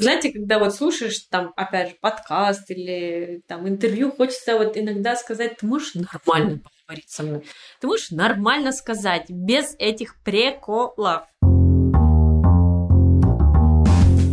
знаете, когда вот слушаешь там, опять же, подкаст или там интервью, хочется вот иногда сказать, ты можешь нормально поговорить со мной, ты можешь нормально сказать, без этих приколов.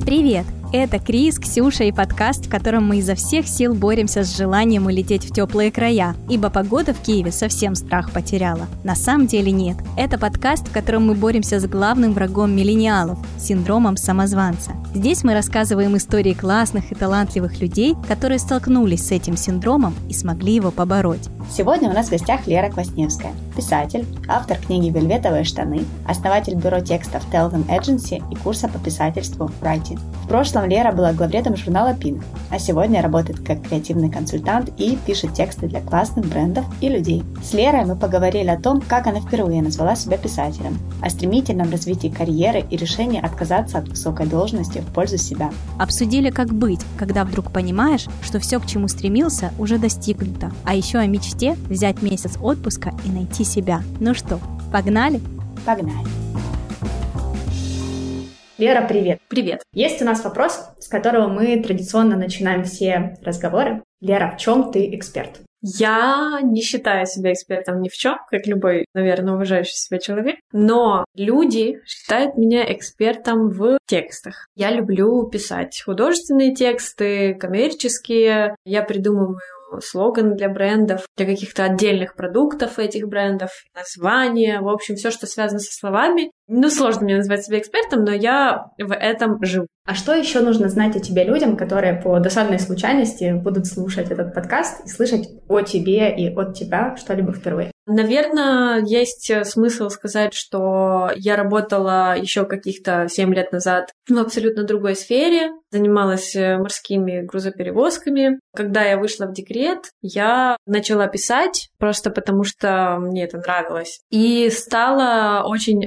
Привет! Это Крис, Ксюша и подкаст, в котором мы изо всех сил боремся с желанием улететь в теплые края, ибо погода в Киеве совсем страх потеряла. На самом деле нет. Это подкаст, в котором мы боремся с главным врагом миллениалов – синдромом самозванца. Здесь мы рассказываем истории классных и талантливых людей, которые столкнулись с этим синдромом и смогли его побороть. Сегодня у нас в гостях Лера Квасневская, писатель, автор книги «Вельветовые штаны», основатель бюро текстов Telton Agency и курса по писательству Writing. В прошлом Лера была главредом журнала Pin, а сегодня работает как креативный консультант и пишет тексты для классных брендов и людей. С Лерой мы поговорили о том, как она впервые назвала себя писателем, о стремительном развитии карьеры и решении отказаться от высокой должности в пользу себя. Обсудили, как быть, когда вдруг понимаешь, что все, к чему стремился, уже достигнуто. А еще о мечте взять месяц отпуска и найти себя. Ну что, погнали? Погнали! Лера, привет. Привет. Есть у нас вопрос, с которого мы традиционно начинаем все разговоры. Лера, в чем ты эксперт? Я не считаю себя экспертом ни в чем, как любой, наверное, уважающий себя человек, но люди считают меня экспертом в текстах. Я люблю писать художественные тексты, коммерческие. Я придумываю слоган для брендов, для каких-то отдельных продуктов этих брендов, названия, в общем, все, что связано со словами. Ну, сложно мне назвать себя экспертом, но я в этом живу. А что еще нужно знать о тебе людям, которые по досадной случайности будут слушать этот подкаст и слышать о тебе и от тебя что-либо впервые? Наверное, есть смысл сказать, что я работала еще каких-то 7 лет назад в абсолютно другой сфере, занималась морскими грузоперевозками. Когда я вышла в декрет, я начала писать, просто потому что мне это нравилось. И стала очень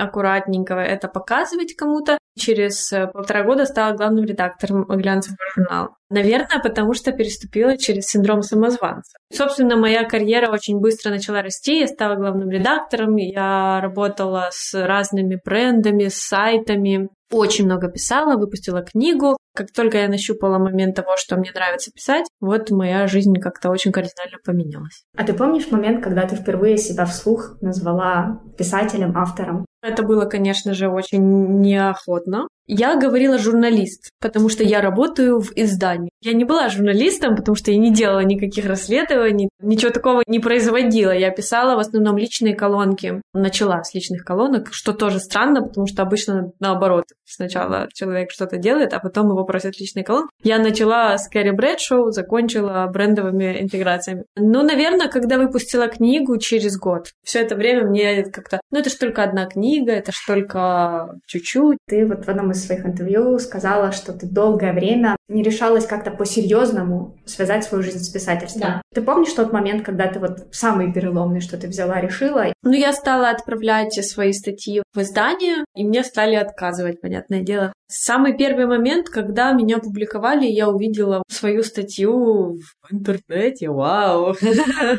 аккуратненько это показывать кому-то. Через полтора года стала главным редактором глянцевого журнала. Наверное, потому что переступила через синдром самозванца. Собственно, моя карьера очень быстро начала расти. Я стала главным редактором, я работала с разными брендами, с сайтами, очень много писала, выпустила книгу. Как только я нащупала момент того, что мне нравится писать, вот моя жизнь как-то очень кардинально поменялась. А ты помнишь момент, когда ты впервые себя вслух назвала писателем, автором? Это было, конечно же, очень неохотно. Я говорила журналист, потому что я работаю в издании. Я не была журналистом, потому что я не делала никаких расследований, ничего такого не производила. Я писала в основном личные колонки. Начала с личных колонок, что тоже странно, потому что обычно наоборот. Сначала человек что-то делает, а потом его просят личные колонки. Я начала с Кэрри Брэдшоу, закончила брендовыми интеграциями. Ну, наверное, когда выпустила книгу через год. Все это время мне как-то... Ну, это ж только одна книга, это ж только чуть-чуть. Ты вот в одном из своих интервью сказала, что ты долгое время не решалась как-то по-серьезному связать свою жизнь с писательством. Да. Ты помнишь тот момент, когда ты вот самый переломный, что ты взяла, решила? Ну, я стала отправлять свои статьи в издание, и мне стали отказывать, понятное дело. Самый первый момент, когда меня публиковали, я увидела свою статью в интернете. Вау!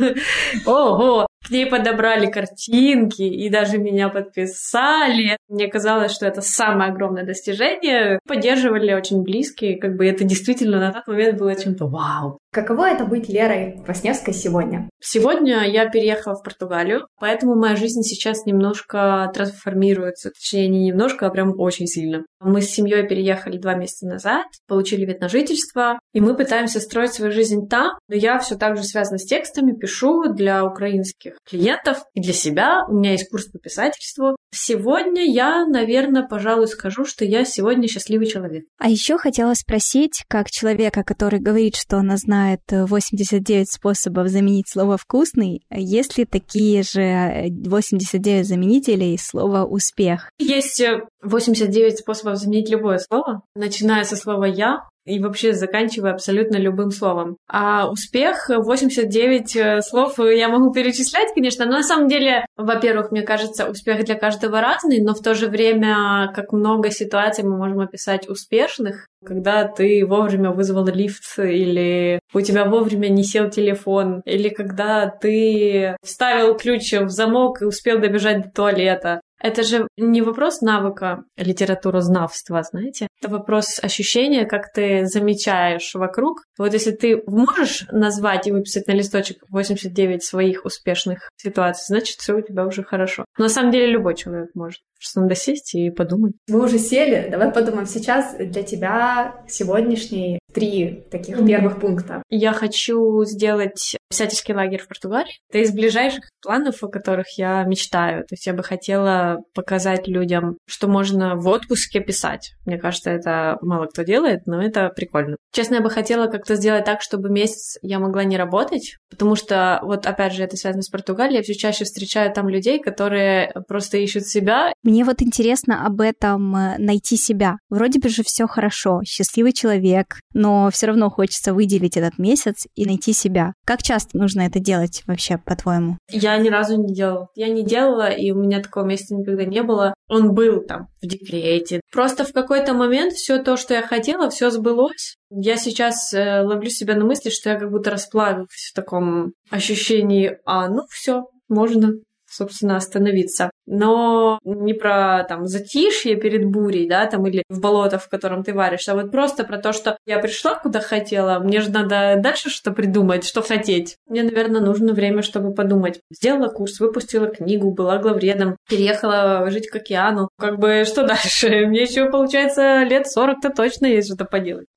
Ого! К ней подобрали картинки и даже меня подписали. Мне казалось, что это самое огромное достижение. Поддерживали очень близкие, как бы это действительно на тот момент было чем-то вау. Каково это быть Лерой Квасневской сегодня? Сегодня я переехала в Португалию, поэтому моя жизнь сейчас немножко трансформируется. Точнее, не немножко, а прям очень сильно. Мы с семьей переехали два месяца назад, получили вид на жительство, и мы пытаемся строить свою жизнь там. Но я все так же связана с текстами, пишу для украинских клиентов и для себя. У меня есть курс по писательству. Сегодня я, наверное, пожалуй, скажу, что я сегодня счастливый человек. А еще хотела спросить, как человека, который говорит, что она знает 89 способов заменить слово «вкусный», есть ли такие же 89 заменителей слова «успех»? Есть 89 способов заменить любое слово, начиная со слова «я», и вообще заканчивая абсолютно любым словом. А успех 89 э, слов я могу перечислять, конечно, но на самом деле, во-первых, мне кажется, успех для каждого разный, но в то же время, как много ситуаций мы можем описать успешных, когда ты вовремя вызвал лифт, или у тебя вовремя не сел телефон, или когда ты вставил ключ в замок и успел добежать до туалета. Это же не вопрос навыка литературознавства, знаете? Это вопрос ощущения, как ты замечаешь вокруг. Вот если ты можешь назвать и выписать на листочек 89 своих успешных ситуаций, значит, все у тебя уже хорошо. Но на самом деле любой человек может. Просто надо сесть и подумать. Мы уже сели. Давай подумаем сейчас для тебя сегодняшний три таких первых пункта. Я хочу сделать писательский лагерь в Португалии. Это из ближайших планов, о которых я мечтаю. То есть я бы хотела показать людям, что можно в отпуске писать. Мне кажется, это мало кто делает, но это прикольно. Честно, я бы хотела как-то сделать так, чтобы месяц я могла не работать, потому что, вот опять же, это связано с Португалией, я все чаще встречаю там людей, которые просто ищут себя. Мне вот интересно об этом э, найти себя. Вроде бы же все хорошо, счастливый человек, но все равно хочется выделить этот месяц и найти себя. Как часто нужно это делать вообще, по-твоему? Я ни разу не делала. Я не делала, и у меня такого месяца никогда не было. Он был там в декрете. Просто в какой-то момент все то, что я хотела, все сбылось. Я сейчас э, ловлю себя на мысли, что я как будто расплавилась в таком ощущении, а ну все, можно собственно, остановиться. Но не про там затишье перед бурей, да, там или в болото, в котором ты варишь, а вот просто про то, что я пришла куда хотела, мне же надо дальше что придумать, что хотеть. Мне, наверное, нужно время, чтобы подумать. Сделала курс, выпустила книгу, была главредом, переехала жить к океану. Как бы что дальше? Мне еще, получается, лет 40-то точно есть что-то поделать.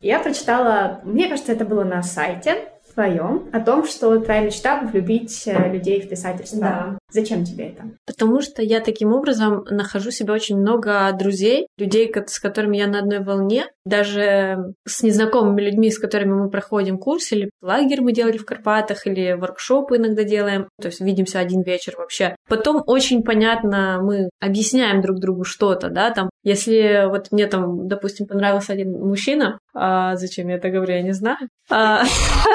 Я прочитала, мне кажется, это было на сайте, твоем о том, что твоя мечта влюбить э, людей в писательство. Да. Зачем тебе это? Потому что я таким образом нахожу себе очень много друзей, людей, с которыми я на одной волне, даже с незнакомыми людьми, с которыми мы проходим курс, или лагерь мы делали в Карпатах, или воркшопы иногда делаем, то есть видимся один вечер вообще. Потом очень понятно, мы объясняем друг другу что-то, да, там, если вот мне там, допустим, понравился один мужчина, а зачем я это говорю, я не знаю. А,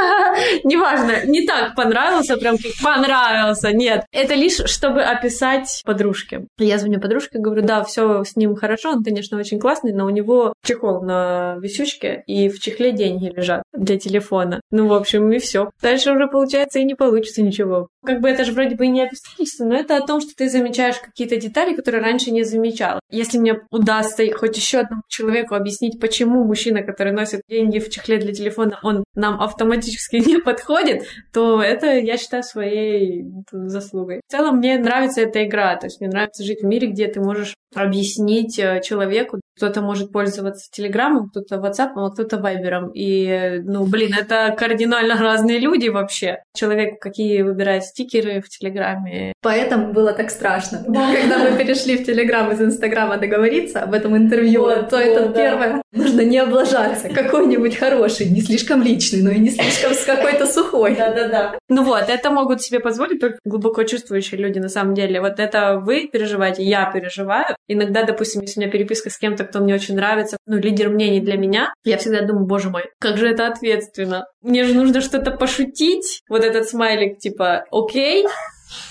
неважно, не так понравился, прям понравился, нет. Это лишь, чтобы описать подружке. Я звоню подружке, говорю, да, все с ним хорошо, он, конечно, очень классный, но у него чехол на висючке, и в чехле деньги лежат для телефона. Ну, в общем, и все. Дальше уже, получается, и не получится ничего. Как бы это же вроде бы и не описательство, но это о том, что ты замечаешь какие-то детали, которые раньше не замечал. Если мне удастся хоть еще одному человеку объяснить, почему мужчина, который носит деньги в чехле для телефона, он нам автоматически не подходит, то это я считаю своей заслугой. В целом мне нравится эта игра, то есть мне нравится жить в мире, где ты можешь объяснить э, человеку, кто-то может пользоваться Телеграмом, кто-то WhatsApp, а кто-то Вайбером. И, ну, блин, это кардинально разные люди вообще. Человек какие выбирает стикеры в Телеграме. Поэтому было так страшно. Да. Когда мы перешли в Телеграм из Инстаграма договориться об этом интервью, вот, то вот, это да. первое. Нужно не облажаться. Какой-нибудь хороший, не слишком личный, но и не слишком с какой-то сухой. Да-да-да. Ну вот, это могут себе позволить только глубоко чувствующие люди на самом деле. Вот это вы переживаете, я переживаю. Иногда, допустим, если у меня переписка с кем-то, кто мне очень нравится, ну, лидер мнений для меня, я всегда думаю, боже мой, как же это ответственно. Мне же нужно что-то пошутить. Вот этот смайлик, типа, окей,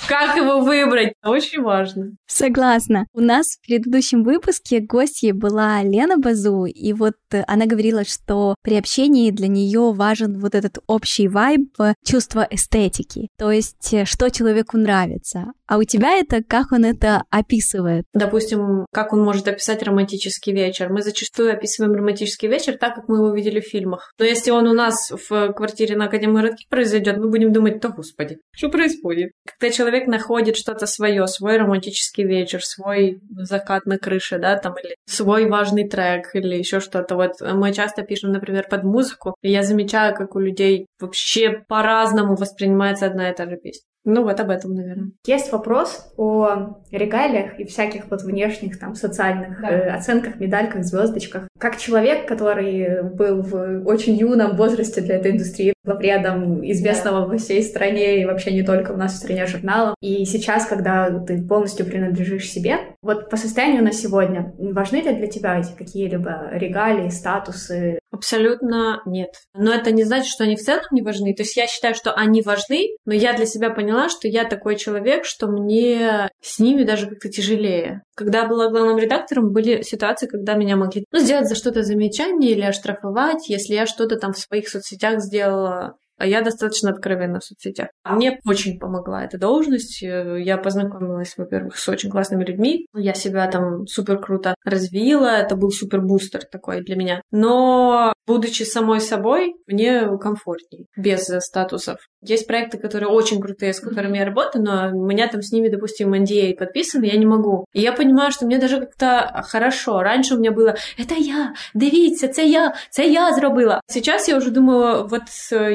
как его выбрать? Очень важно. Согласна. У нас в предыдущем выпуске гостьей была Лена Базу, и вот э, она говорила, что при общении для нее важен вот этот общий вайб, чувство эстетики, то есть э, что человеку нравится. А у тебя это, как он это описывает? Допустим, как он может описать романтический вечер. Мы зачастую описываем романтический вечер так, как мы его видели в фильмах. Но если он у нас в квартире на Академгородке произойдет, мы будем думать, да господи, что происходит? Когда человек находит что-то свое, свой романтический вечер, свой закат на крыше, да, там, или свой важный трек, или еще что-то. Вот мы часто пишем, например, под музыку, и я замечаю, как у людей вообще по-разному воспринимается одна и та же песня. Ну, вот об этом, наверное. Есть вопрос о регалиях и всяких вот внешних там социальных да. э, оценках, медальках, звездочках. Как человек, который был в очень юном возрасте для этой индустрии, главредом известного да. во всей стране и вообще не только у нас в стране журнала, и сейчас, когда ты полностью принадлежишь себе, вот по состоянию на сегодня, важны ли для тебя эти какие-либо регалии, статусы? Абсолютно нет. Но это не значит, что они в целом не важны. То есть я считаю, что они важны, но я для себя поняла, поняла, что я такой человек, что мне с ними даже как-то тяжелее. Когда я была главным редактором, были ситуации, когда меня могли ну, сделать за что-то замечание или оштрафовать, если я что-то там в своих соцсетях сделала euh, а я достаточно откровенна в соцсетях. Мне очень помогла эта должность. Я познакомилась, во-первых, с очень классными людьми. Я себя там супер круто развила. Это был супер бустер такой для меня. Но будучи самой собой, мне комфортней, без статусов. Есть проекты, которые очень крутые, с которыми я работаю, но у меня там с ними, допустим, NDA подписаны, я не могу. И я понимаю, что мне даже как-то хорошо. Раньше у меня было «это я, дивіться, це я, це я зробила». Сейчас я уже думаю, вот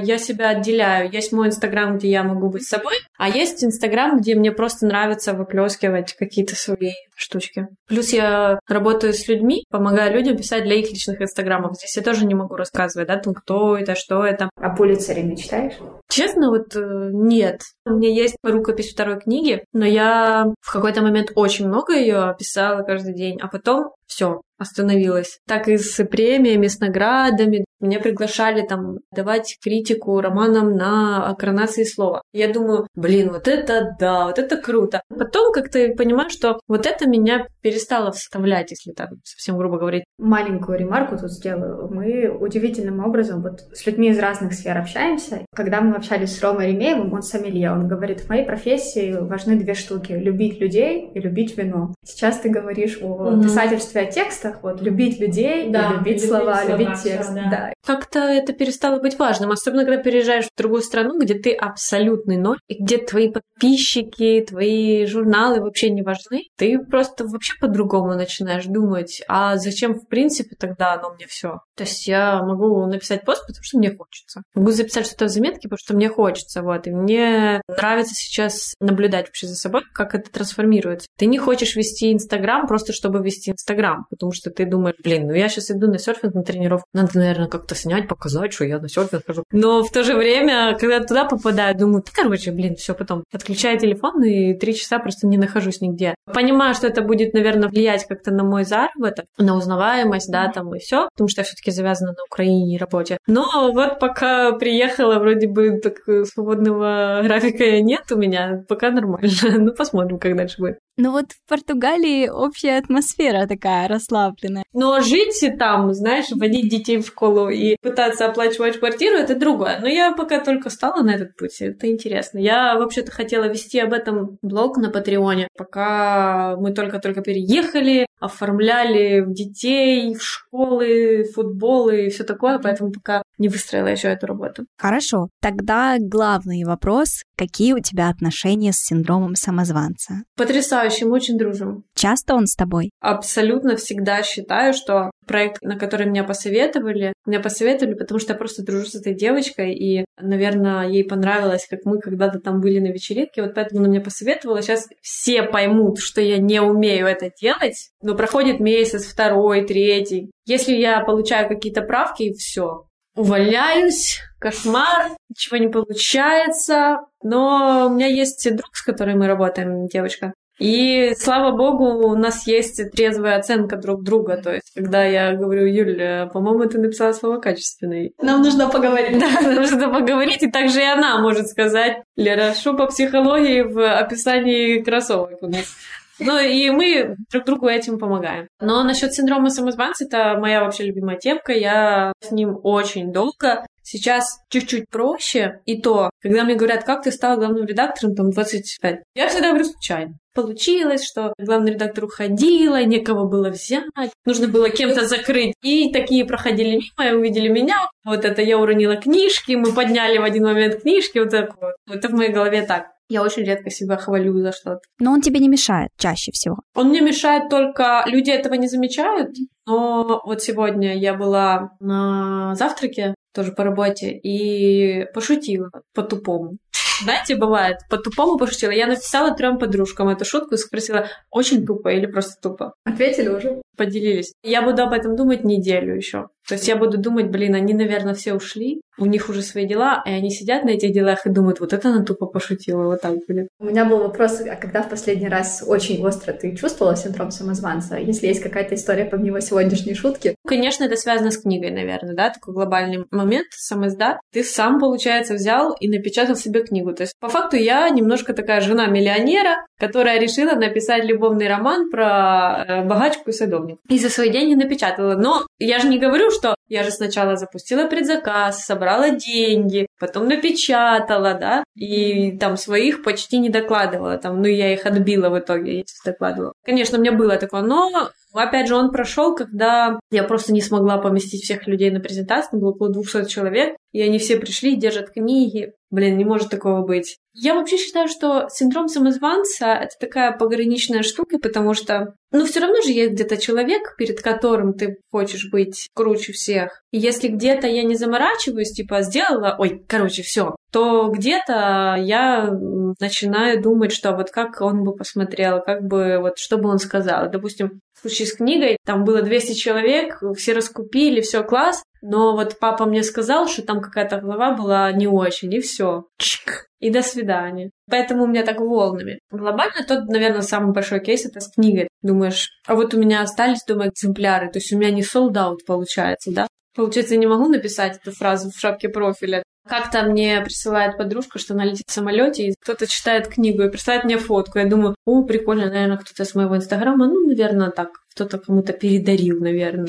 я себя отделяю. Есть мой Инстаграм, где я могу быть собой, а есть Инстаграм, где мне просто нравится выплескивать какие-то свои штучки. Плюс я работаю с людьми, помогаю людям писать для их личных инстаграмов. Здесь я тоже не могу рассказывать, да, там, кто это, что это. А Пулицере мечтаешь? Честно, вот э, нет. У меня есть рукопись второй книги, но я в какой-то момент очень много ее писала каждый день, а потом все, остановилась. Так и с премиями, с наградами. Меня приглашали там давать критику романам на коронации слова. Я думаю, блин, вот это да, вот это круто. Потом как-то понимаю, что вот это меня перестало вставлять, если так совсем грубо говорить. Маленькую ремарку тут сделаю. Мы удивительным образом вот с людьми из разных сфер общаемся. Когда мы общались с Ромой Ремеевым, он сомелье, он говорит, в моей профессии важны две штуки. Любить людей и любить вино. Сейчас ты говоришь о mm-hmm. писательстве, о текстах, вот любить людей да, и любить, любить слова, слова, любить текст. Да. да. Как-то это перестало быть важным, особенно когда переезжаешь в другую страну, где ты абсолютный ноль, и где твои подписчики, твои журналы вообще не важны. Ты просто вообще по-другому начинаешь думать, а зачем в принципе тогда оно мне все? То есть я могу написать пост, потому что мне хочется. Могу записать что-то в заметке, потому что мне хочется, вот. И мне нравится сейчас наблюдать вообще за собой, как это трансформируется. Ты не хочешь вести Инстаграм просто чтобы вести Инстаграм, потому что ты думаешь, блин, ну я сейчас иду на серфинг, на тренировку, надо, наверное, как-то снять, показать, что я на серфинг хожу. Но в то же время, когда туда попадаю, думаю, ты, короче, блин, все потом отключаю телефон и три часа просто не нахожусь нигде. Понимаю, что это будет, наверное, влиять как-то на мой заработок, на узнаваемость, да, там и все, потому что я все-таки завязана на Украине и работе. Но вот пока приехала, вроде бы так свободного графика нет у меня, пока нормально. ну, посмотрим, как дальше будет. Ну вот в Португалии общая атмосфера такая расслабленная. Но жить там, знаешь, водить детей в школу и пытаться оплачивать квартиру, это другое. Но я пока только стала на этот путь, это интересно. Я вообще-то хотела вести об этом блог на Патреоне, пока мы только-только переехали, оформляли детей в школы, футболы и все такое, поэтому пока не выстроила еще эту работу. Хорошо. Тогда главный вопрос. Какие у тебя отношения с синдромом самозванца? Потрясающе, мы очень дружим. Часто он с тобой? Абсолютно всегда считаю, что проект, на который меня посоветовали, меня посоветовали, потому что я просто дружу с этой девочкой, и, наверное, ей понравилось, как мы когда-то там были на вечеринке, вот поэтому она мне посоветовала. Сейчас все поймут, что я не умею это делать, но проходит месяц, второй, третий. Если я получаю какие-то правки, все, увольняюсь, кошмар, ничего не получается. Но у меня есть друг, с которой мы работаем, девочка. И, слава богу, у нас есть трезвая оценка друг друга. То есть, когда я говорю, Юля, по-моему, ты написала слово качественный. Нам нужно поговорить. Да, нам нужно поговорить. И также и она может сказать, Лера, что по психологии в описании кроссовок у нас. Ну и мы друг другу этим помогаем. Но насчет синдрома самозванца, это моя вообще любимая темка. Я с ним очень долго. Сейчас чуть-чуть проще. И то, когда мне говорят, как ты стал главным редактором, там, 25. Я всегда говорю случайно. Получилось, что главный редактор уходила, некого было взять, нужно было кем-то закрыть. И такие проходили мимо, и увидели меня. Вот это я уронила книжки, мы подняли в один момент книжки, вот так вот. Это в моей голове так. Я очень редко себя хвалю за что-то. Но он тебе не мешает чаще всего. Он мне мешает только... Люди этого не замечают, но вот сегодня я была на завтраке, тоже по работе, и пошутила по-тупому. Знаете, бывает, по-тупому пошутила. Я написала трем подружкам эту шутку и спросила, очень тупо или просто тупо. Ответили уже? Поделились. Я буду об этом думать неделю еще. То есть я буду думать, блин, они, наверное, все ушли, у них уже свои дела, и они сидят на этих делах и думают, вот это она тупо пошутила, вот так будет. У меня был вопрос, а когда в последний раз очень остро ты чувствовала синдром самозванца? Если есть какая-то история помимо сегодняшней шутки? Конечно, это связано с книгой, наверное, да, такой глобальный момент, самоздат. Ты сам, получается, взял и напечатал себе книгу. То есть, по факту, я немножко такая жена миллионера, которая решила написать любовный роман про э, богачку и садовник. И за свои деньги напечатала. Но Я же не говорю, что я же сначала запустила предзаказ, собрала деньги, потом напечатала, да, и там своих почти не докладывала, там, ну, я их отбила в итоге, я докладывала. Конечно, у меня было такое, но Опять же, он прошел, когда я просто не смогла поместить всех людей на презентацию, было около 200 человек, и они все пришли, держат книги. Блин, не может такого быть. Я вообще считаю, что синдром самозванца — это такая пограничная штука, потому что, ну, все равно же есть где-то человек, перед которым ты хочешь быть круче всех. И если где-то я не заморачиваюсь, типа, сделала, ой, короче, все, то где-то я начинаю думать, что вот как он бы посмотрел, как бы, вот что бы он сказал. Допустим, в случае с книгой, там было 200 человек, все раскупили, все класс, но вот папа мне сказал, что там какая-то глава была не очень, и все. Чик. И до свидания. Поэтому у меня так волнами. Глобально тот, наверное, самый большой кейс это с книгой. Думаешь, а вот у меня остались дома экземпляры, то есть у меня не out получается, да? Получается, я не могу написать эту фразу в шапке профиля. Как-то мне присылает подружка, что она летит в самолете, и кто-то читает книгу и присылает мне фотку. Я думаю, о, прикольно, наверное, кто-то с моего инстаграма. Ну, наверное, так, кто-то кому-то передарил, наверное.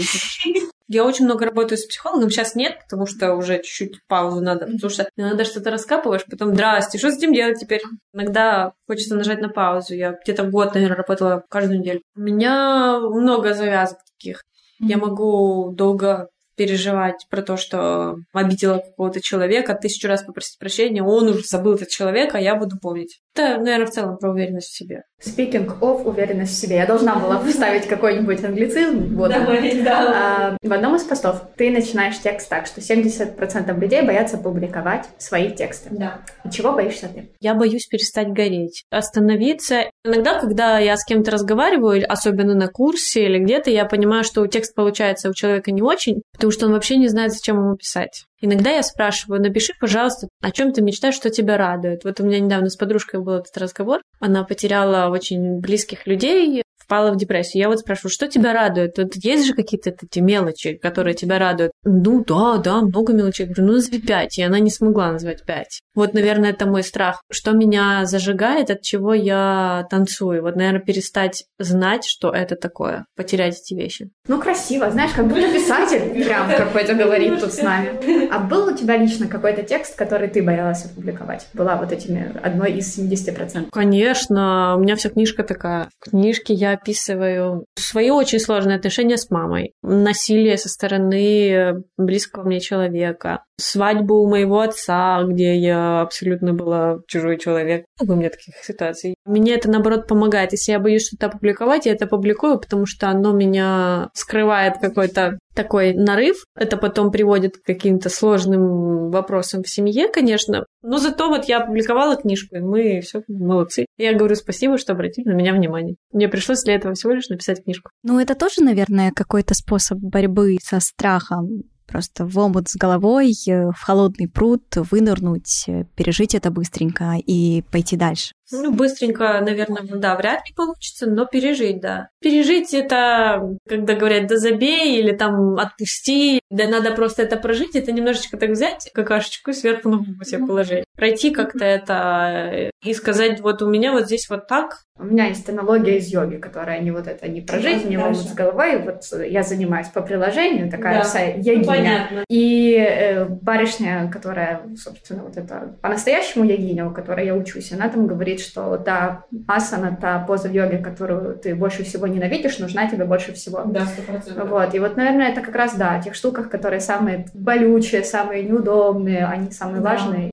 Я очень много работаю с психологом, сейчас нет, потому что уже чуть-чуть паузу надо, потому что иногда что-то раскапываешь, потом здрасте, что с этим делать теперь? Иногда хочется нажать на паузу. Я где-то год, наверное, работала каждую неделю. У меня много завязок таких. Я могу долго переживать про то, что обидела какого-то человека, тысячу раз попросить прощения, он уже забыл этот человек, а я буду помнить. Это, наверное, в целом про уверенность в себе. Speaking of уверенность в себе, я должна была вставить какой-нибудь англицизм. Вот Давай, да. А, в одном из постов ты начинаешь текст так, что 70% людей боятся публиковать свои тексты. Да. Чего боишься ты? Я боюсь перестать гореть, остановиться. Иногда, когда я с кем-то разговариваю, особенно на курсе или где-то, я понимаю, что текст получается у человека не очень, потому что он вообще не знает, зачем ему писать. Иногда я спрашиваю, напиши, пожалуйста, о чем ты мечтаешь, что тебя радует. Вот у меня недавно с подружкой был этот разговор. Она потеряла очень близких людей, впала в депрессию. Я вот спрашиваю, что тебя радует? Тут есть же какие-то эти мелочи, которые тебя радуют? Ну да, да, много мелочей. Я говорю, ну назови пять. И она не смогла назвать пять. Вот, наверное, это мой страх. Что меня зажигает, от чего я танцую? Вот, наверное, перестать знать, что это такое, потерять эти вещи. Ну, красиво. Знаешь, как будто писатель прям какой-то говорит тут с нами. А был у тебя лично какой-то текст, который ты боялась опубликовать? Была вот этими одной из 70%? Конечно. У меня вся книжка такая. В книжке я описываю свои очень сложные отношения с мамой, насилие со стороны близкого мне человека, свадьбу у моего отца, где я абсолютно была чужой человек. Много у меня таких ситуаций. Мне это, наоборот, помогает. Если я боюсь что-то опубликовать, я это публикую, потому что оно меня скрывает какой-то такой нарыв. Это потом приводит к каким-то сложным вопросам в семье, конечно. Но зато вот я опубликовала книжку, и мы все молодцы. Я говорю спасибо, что обратили на меня внимание. Мне пришлось для этого всего лишь написать книжку. Ну, это тоже, наверное, какой-то способ борьбы со страхом просто в омут с головой, э, в холодный пруд, вынырнуть, э, пережить это быстренько и пойти дальше. Ну, быстренько, наверное, да, вряд ли получится, но пережить, да. Пережить это, когда говорят, да забей или там отпусти, да надо просто это прожить, это немножечко так взять, какашечку сверху на губу себе положить. Пройти как-то это и сказать, вот у меня вот здесь вот так. У меня есть аналогия из йоги, которая не вот это, не прожить, не омут с головой. Вот я занимаюсь по приложению, такая да. вся йогиня. Понятно. И э, барышня, которая, собственно, вот это по-настоящему йогиня, у которой я учусь, она там говорит, что та асана, та поза в йоге, которую ты больше всего ненавидишь, нужна тебе больше всего. Да, 100%. Вот, и вот, наверное, это как раз, да, о тех штуках, которые самые болючие, самые неудобные, они самые да. важные.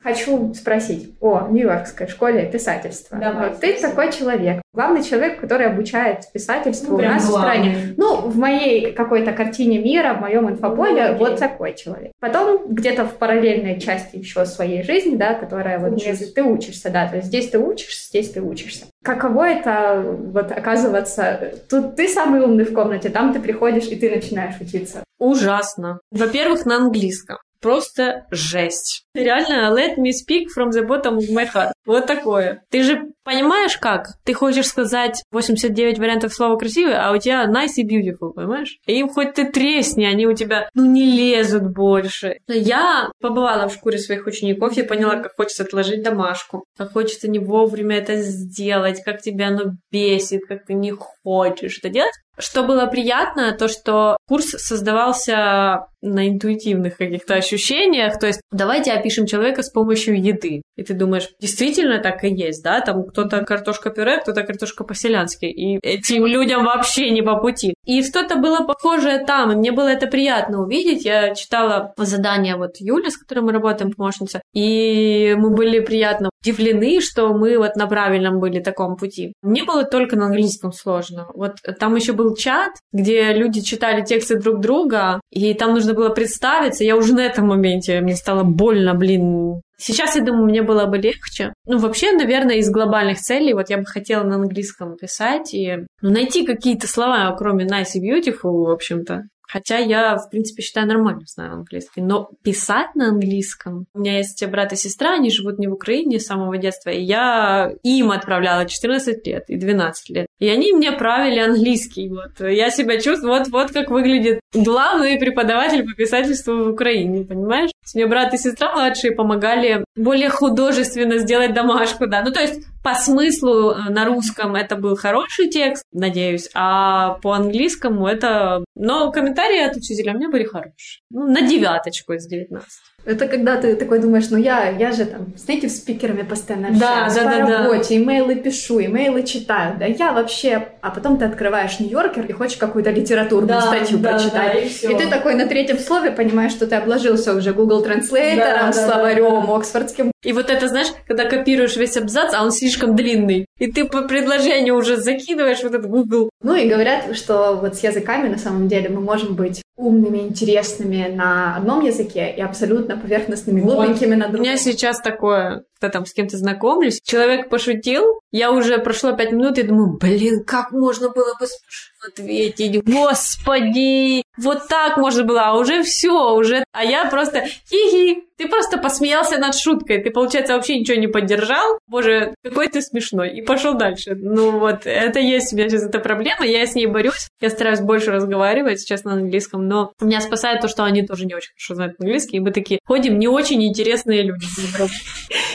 Хочу спросить о Нью-Йоркской школе писательства. Давай, вот ты такой человек, главный человек, который обучает писательству ну, у нас главный. в стране. Ну, в моей какой-то картине мира, в моем инфополе, ну, вот такой человек. Потом где-то в параллельной части еще своей жизни, да, которая вот Учусь. ты учишься, да, то есть здесь ты учишься, здесь ты учишься. Каково это вот оказываться, тут ты самый умный в комнате, там ты приходишь и ты начинаешь учиться. Ужасно. Во-первых, на английском просто жесть. Реально, let me speak from the bottom of my heart. Вот такое. Ты же понимаешь как? Ты хочешь сказать 89 вариантов слова красивый, а у тебя nice и beautiful, понимаешь? И им хоть ты тресни, они у тебя, ну, не лезут больше. Я побывала в шкуре своих учеников, я поняла, как хочется отложить домашку, как хочется не вовремя это сделать, как тебя оно бесит, как ты не хочешь это делать. Что было приятно, то что курс создавался на интуитивных каких-то ощущениях, то есть давайте опишем человека с помощью еды. И ты думаешь, действительно так и есть, да, там кто-то картошка-пюре, кто-то картошка по-селянски, и этим людям вообще не по пути. И что-то было похожее там, и мне было это приятно увидеть. Я читала задание вот Юли, с которой мы работаем, помощница, и мы были приятно удивлены, что мы вот на правильном были таком пути. Мне было только на английском сложно. Вот там еще был чат, где люди читали тексты друг друга, и там нужно было представиться. Я уже на этом моменте, мне стало больно, блин, Сейчас, я думаю, мне было бы легче. Ну, вообще, наверное, из глобальных целей, вот я бы хотела на английском писать и ну, найти какие-то слова, кроме nice и beautiful, в общем-то. Хотя я, в принципе, считаю нормально знаю английский. Но писать на английском... У меня есть брат и сестра, они живут не в Украине с самого детства, и я им отправляла 14 лет и 12 лет. И они мне правили английский. Вот. Я себя чувствую, вот, вот как выглядит главный преподаватель по писательству в Украине, понимаешь? Мне брат и сестра младшие помогали более художественно сделать домашку, да. Ну, то есть по смыслу э, на русском это был хороший текст, надеюсь, а по английскому это... Но комментарии от учителя у меня были хорошие. Ну, на девяточку из 19. Это когда ты такой думаешь, ну я, я же там с этими спикерами постоянно общаюсь, да, да, по да, работе, да. имейлы пишу, имейлы читаю, да я вообще... А потом ты открываешь Нью-Йоркер и хочешь какую-то литературную да, статью да, прочитать. Да, и, и ты такой на третьем слове понимаешь, что ты обложился уже Google Translator, да, словарем, да, Оксфордским. И вот это, знаешь, когда копируешь весь абзац, а он слишком длинный, и ты по предложению уже закидываешь в этот Google. Ну и говорят, что вот с языками на самом деле мы можем быть умными, интересными на одном языке и абсолютно поверхностными, глупенькими вот. на другом. У меня сейчас такое, когда там с кем-то знакомлюсь, человек пошутил, я уже прошло пять минут и думаю, блин, как можно было бы ответить, господи, вот так можно было, а уже все, уже, а я просто хи-хи, ты просто посмеялся над шуткой, ты, получается, вообще ничего не поддержал, боже, какой ты смешной, и пошел дальше. Ну вот, это есть у меня сейчас эта проблема, я с ней борюсь, я стараюсь больше разговаривать сейчас на английском, но меня спасает то, что они тоже не очень хорошо знают английский, и мы такие ходим не очень интересные люди.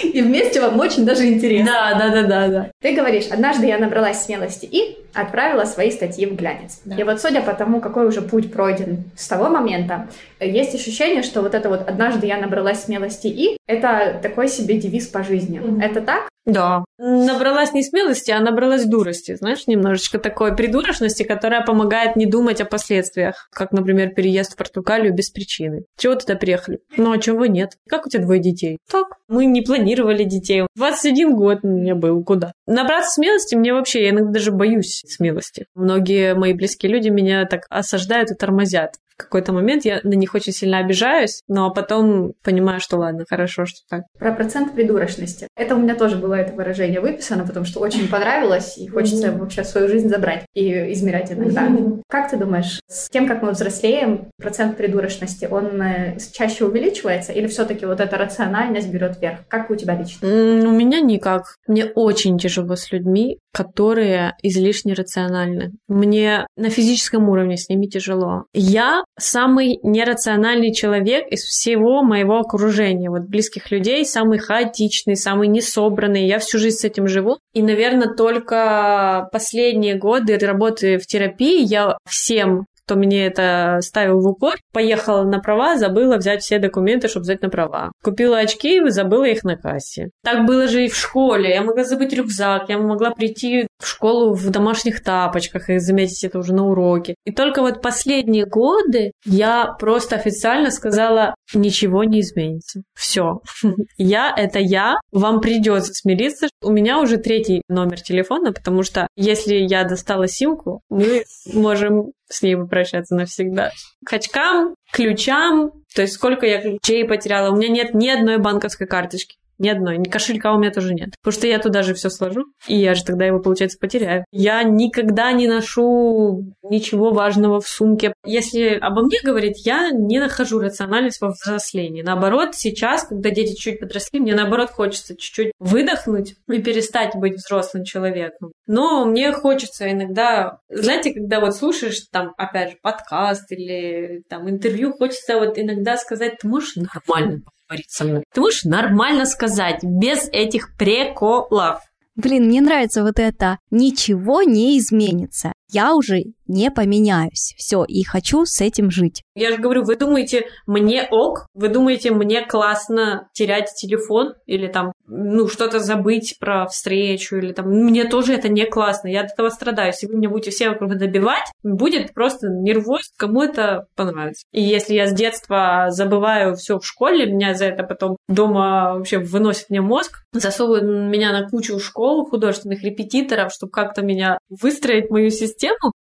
И вместе вам очень даже интересно. Да, да, да, да, да. Ты говоришь, однажды я набралась смелости и отправила свои статьи в глянец. Да. И вот судя по тому, какой уже путь пройден с того момента, есть ощущение, что вот это вот «однажды я набралась смелости и» — это такой себе девиз по жизни. Mm-hmm. Это так? Да. Набралась не смелости, а набралась дурости, знаешь, немножечко такой придурочности, которая помогает не думать о последствиях, как, например, переезд в Португалию без причины. Чего туда приехали? Ну, а чего нет? Как у тебя двое детей? Так, мы не планировали детей. 21 год у меня был, куда? Набраться смелости мне вообще, я иногда даже боюсь смелости. Многие мои близкие люди меня так осаждают и тормозят какой-то момент я на них очень сильно обижаюсь, но потом понимаю, что ладно, хорошо, что так. Про процент придурочности. Это у меня тоже было это выражение выписано, потому что очень понравилось, и хочется mm-hmm. вообще свою жизнь забрать и измерять иногда. Mm-hmm. Как ты думаешь, с тем, как мы взрослеем, процент придурочности, он э, чаще увеличивается или все таки вот эта рациональность берет верх? Как у тебя лично? Mm, у меня никак. Мне очень тяжело с людьми, которые излишне рациональны. Мне на физическом уровне с ними тяжело. Я самый нерациональный человек из всего моего окружения, вот близких людей, самый хаотичный, самый несобранный. Я всю жизнь с этим живу. И, наверное, только последние годы работы в терапии я всем кто мне это ставил в укор, поехала на права, забыла взять все документы, чтобы взять на права. Купила очки и забыла их на кассе. Так было же и в школе. Я могла забыть рюкзак, я могла прийти в школу в домашних тапочках и заметить это уже на уроке. И только вот последние годы я просто официально сказала, ничего не изменится. Все. Я — это я, вам придется смириться. У меня уже третий номер телефона, потому что если я достала симку, мы можем с ней попрощаться навсегда. К очкам, ключам, то есть сколько я ключей потеряла. У меня нет ни одной банковской карточки. Ни одной. Кошелька у меня тоже нет. Потому что я туда же все сложу, и я же тогда его, получается, потеряю. Я никогда не ношу ничего важного в сумке. Если обо мне говорить, я не нахожу рациональность во взрослении. Наоборот, сейчас, когда дети чуть подросли, мне наоборот хочется чуть-чуть выдохнуть и перестать быть взрослым человеком. Но мне хочется иногда, знаете, когда вот слушаешь там, опять же, подкаст или там интервью, хочется вот иногда сказать, ты можешь нормально поговорить со мной? Ты можешь нормально сказать, без этих приколов? Блин, мне нравится вот это. Ничего не изменится. Я уже не поменяюсь. Все, и хочу с этим жить. Я же говорю, вы думаете, мне ок? Вы думаете, мне классно терять телефон или там, ну, что-то забыть про встречу или там, мне тоже это не классно, я от этого страдаю. Если вы меня будете все вокруг добивать, будет просто нервоз, кому это понравится. И если я с детства забываю все в школе, меня за это потом дома вообще выносит мне мозг, засовывают меня на кучу школ художественных репетиторов, чтобы как-то меня выстроить мою систему,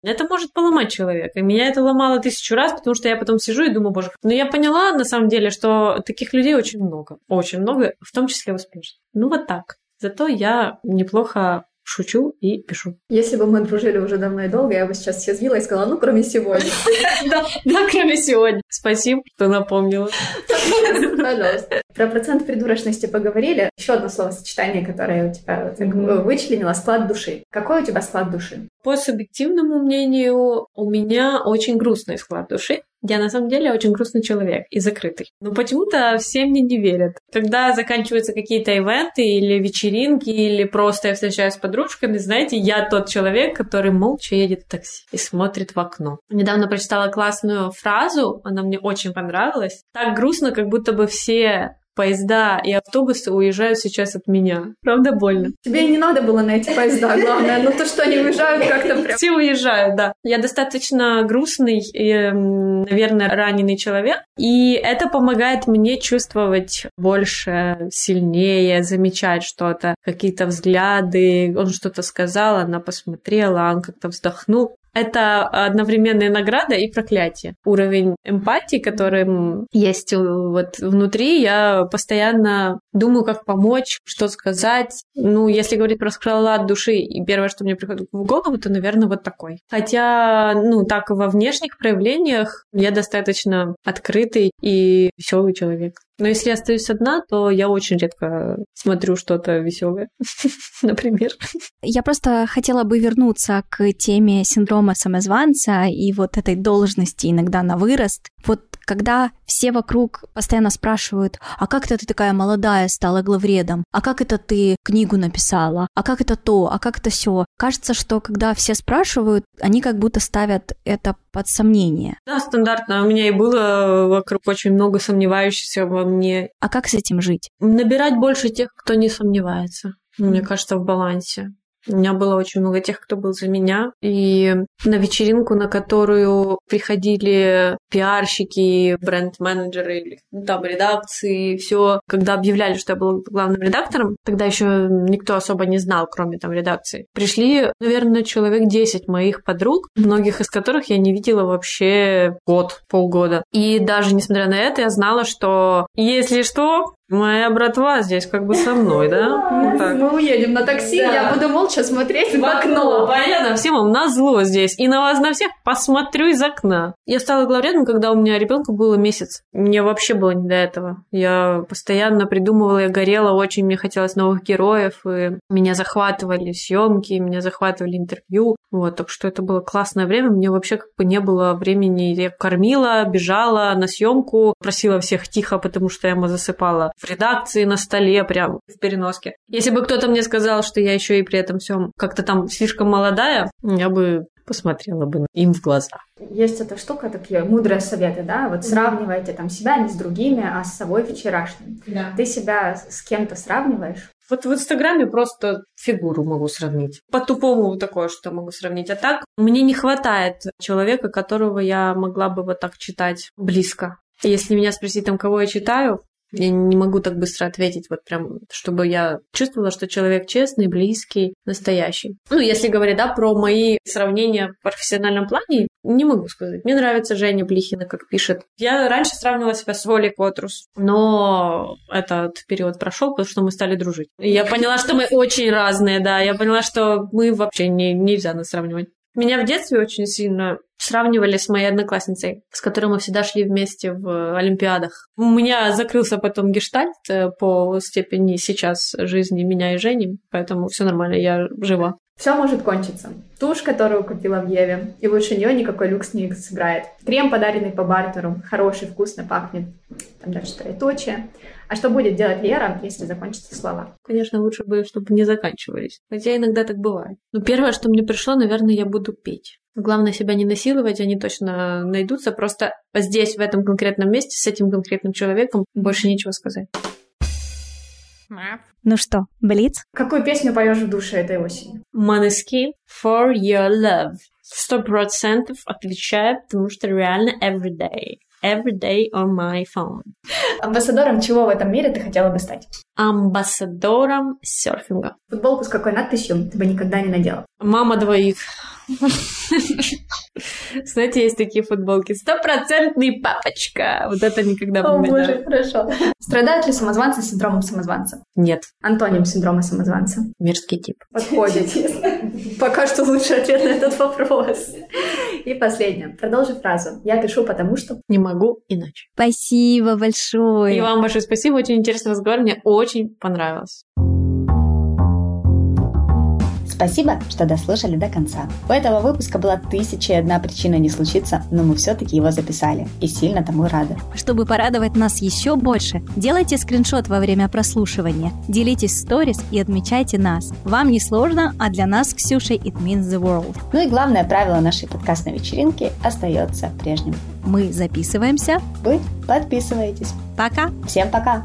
это может поломать человека. И меня это ломало тысячу раз, потому что я потом сижу и думаю, боже, но я поняла на самом деле, что таких людей очень много. Очень много, в том числе успешных. Ну вот так. Зато я неплохо шучу и пишу. Если бы мы дружили уже давно и долго, я бы сейчас съязвила и сказала, ну, кроме сегодня. Да, кроме сегодня. Спасибо, что напомнила. Пожалуйста. Про процент придурочности поговорили. Еще одно словосочетание, которое у тебя вычленила, склад души. Какой у тебя склад души? По субъективному мнению, у меня очень грустный склад души. Я на самом деле очень грустный человек и закрытый. Но почему-то все мне не верят. Когда заканчиваются какие-то ивенты или вечеринки, или просто я встречаюсь с подружками, знаете, я тот человек, который молча едет в такси и смотрит в окно. Недавно прочитала классную фразу, она мне очень понравилась. Так грустно, как будто бы все поезда и автобусы уезжают сейчас от меня. Правда, больно. Тебе не надо было на эти поезда, главное. Ну то, что они уезжают как-то прям... Все уезжают, да. Я достаточно грустный и, наверное, раненый человек. И это помогает мне чувствовать больше, сильнее, замечать что-то, какие-то взгляды. Он что-то сказал, она посмотрела, он как-то вздохнул. Это одновременная награда и проклятие. Уровень эмпатии, который есть вот внутри, я постоянно думаю, как помочь, что сказать. Ну, если говорить про склад души, и первое, что мне приходит в голову, то, наверное, вот такой. Хотя, ну, так во внешних проявлениях я достаточно открытый и веселый человек. Но если я остаюсь одна, то я очень редко смотрю что-то веселое, например. Я просто хотела бы вернуться к теме синдрома самозванца и вот этой должности иногда на вырост. Вот когда все вокруг постоянно спрашивают, а как это ты такая молодая стала главредом? А как это ты книгу написала? А как это то? А как это все? Кажется, что когда все спрашивают, они как будто ставят это под сомнение. Да, стандартно. У меня и было вокруг очень много сомневающихся во мне. А как с этим жить? Набирать больше тех, кто не сомневается. Мне кажется, в балансе. У меня было очень много тех, кто был за меня. И на вечеринку, на которую приходили пиарщики, бренд-менеджеры, ну, там редакции, все, когда объявляли, что я была главным редактором, тогда еще никто особо не знал, кроме там редакции. Пришли, наверное, человек 10 моих подруг, многих из которых я не видела вообще год, полгода. И даже несмотря на это, я знала, что если что, Моя братва здесь как бы со мной, да? Так. Мы уедем на такси, да. я буду молча смотреть в, в окно. Понятно, всем вам назло здесь. И на вас на всех посмотрю из окна. Я стала главредом, когда у меня ребенку было месяц. Мне вообще было не до этого. Я постоянно придумывала, я горела очень, мне хотелось новых героев, и меня захватывали съемки, меня захватывали интервью. Вот, так что это было классное время. Мне вообще как бы не было времени. Я кормила, бежала на съемку, просила всех тихо, потому что я ему засыпала в редакции на столе, прям в переноске. Если бы кто-то мне сказал, что я еще и при этом всем как-то там слишком молодая, я бы посмотрела бы им в глаза. Есть эта штука, такие мудрые советы, да, вот сравнивайте там себя не с другими, а с собой вчерашним. Да. Ты себя с кем-то сравниваешь? Вот в Инстаграме просто фигуру могу сравнить. По-тупому такое, что могу сравнить. А так, мне не хватает человека, которого я могла бы вот так читать близко. Если меня спросить, там, кого я читаю, Я не могу так быстро ответить, вот прям, чтобы я чувствовала, что человек честный, близкий, настоящий. Ну, если говорить, да, про мои сравнения в профессиональном плане, не могу сказать. Мне нравится Женя Блихина, как пишет. Я раньше сравнивала себя с Волей Котрус, но этот период прошел, потому что мы стали дружить. И я поняла, что мы очень разные, да. Я поняла, что мы вообще не, нельзя нас сравнивать. Меня в детстве очень сильно сравнивали с моей одноклассницей, с которой мы всегда шли вместе в Олимпиадах. У меня закрылся потом гештальт э, по степени сейчас жизни меня и Жени, поэтому все нормально, я жива. Все может кончиться. Тушь, которую купила в Еве, и лучше нее никакой люкс не сыграет. Крем, подаренный по бартеру, хороший, вкусно пахнет. Там дальше троеточие. А что будет делать Лера, если закончатся слова? Конечно, лучше бы, чтобы не заканчивались. Хотя иногда так бывает. Но первое, что мне пришло, наверное, я буду петь. Главное себя не насиловать, они точно найдутся. Просто здесь, в этом конкретном месте, с этим конкретным человеком, больше нечего сказать. Ну что, Блиц? Какую песню поешь в душе этой осенью? Maneskin For Your Love. Сто процентов отвечаю, потому что реально everyday every day on my phone. Амбассадором чего в этом мире ты хотела бы стать? Амбассадором серфинга. Футболку с какой надписью ты бы никогда не надела? Мама двоих. Знаете, есть такие футболки. Стопроцентный папочка. Вот это никогда бы О, боже, хорошо. Страдают ли самозванцы синдромом самозванца? Нет. Антоним синдрома самозванца? Мерзкий тип. Подходит. Пока что лучший ответ на этот вопрос. И последнее. Продолжи фразу. Я пишу потому что... Не могу иначе. Спасибо большое. И вам большое спасибо. Очень интересный разговор. Мне очень понравилось. Спасибо, что дослушали до конца. У этого выпуска была тысяча и одна причина не случиться, но мы все-таки его записали и сильно тому рады. Чтобы порадовать нас еще больше, делайте скриншот во время прослушивания, делитесь сторис и отмечайте нас. Вам не сложно, а для нас, Ксюшей, it means the world. Ну и главное правило нашей подкастной вечеринки остается прежним. Мы записываемся. Вы подписываетесь. Пока. Всем пока.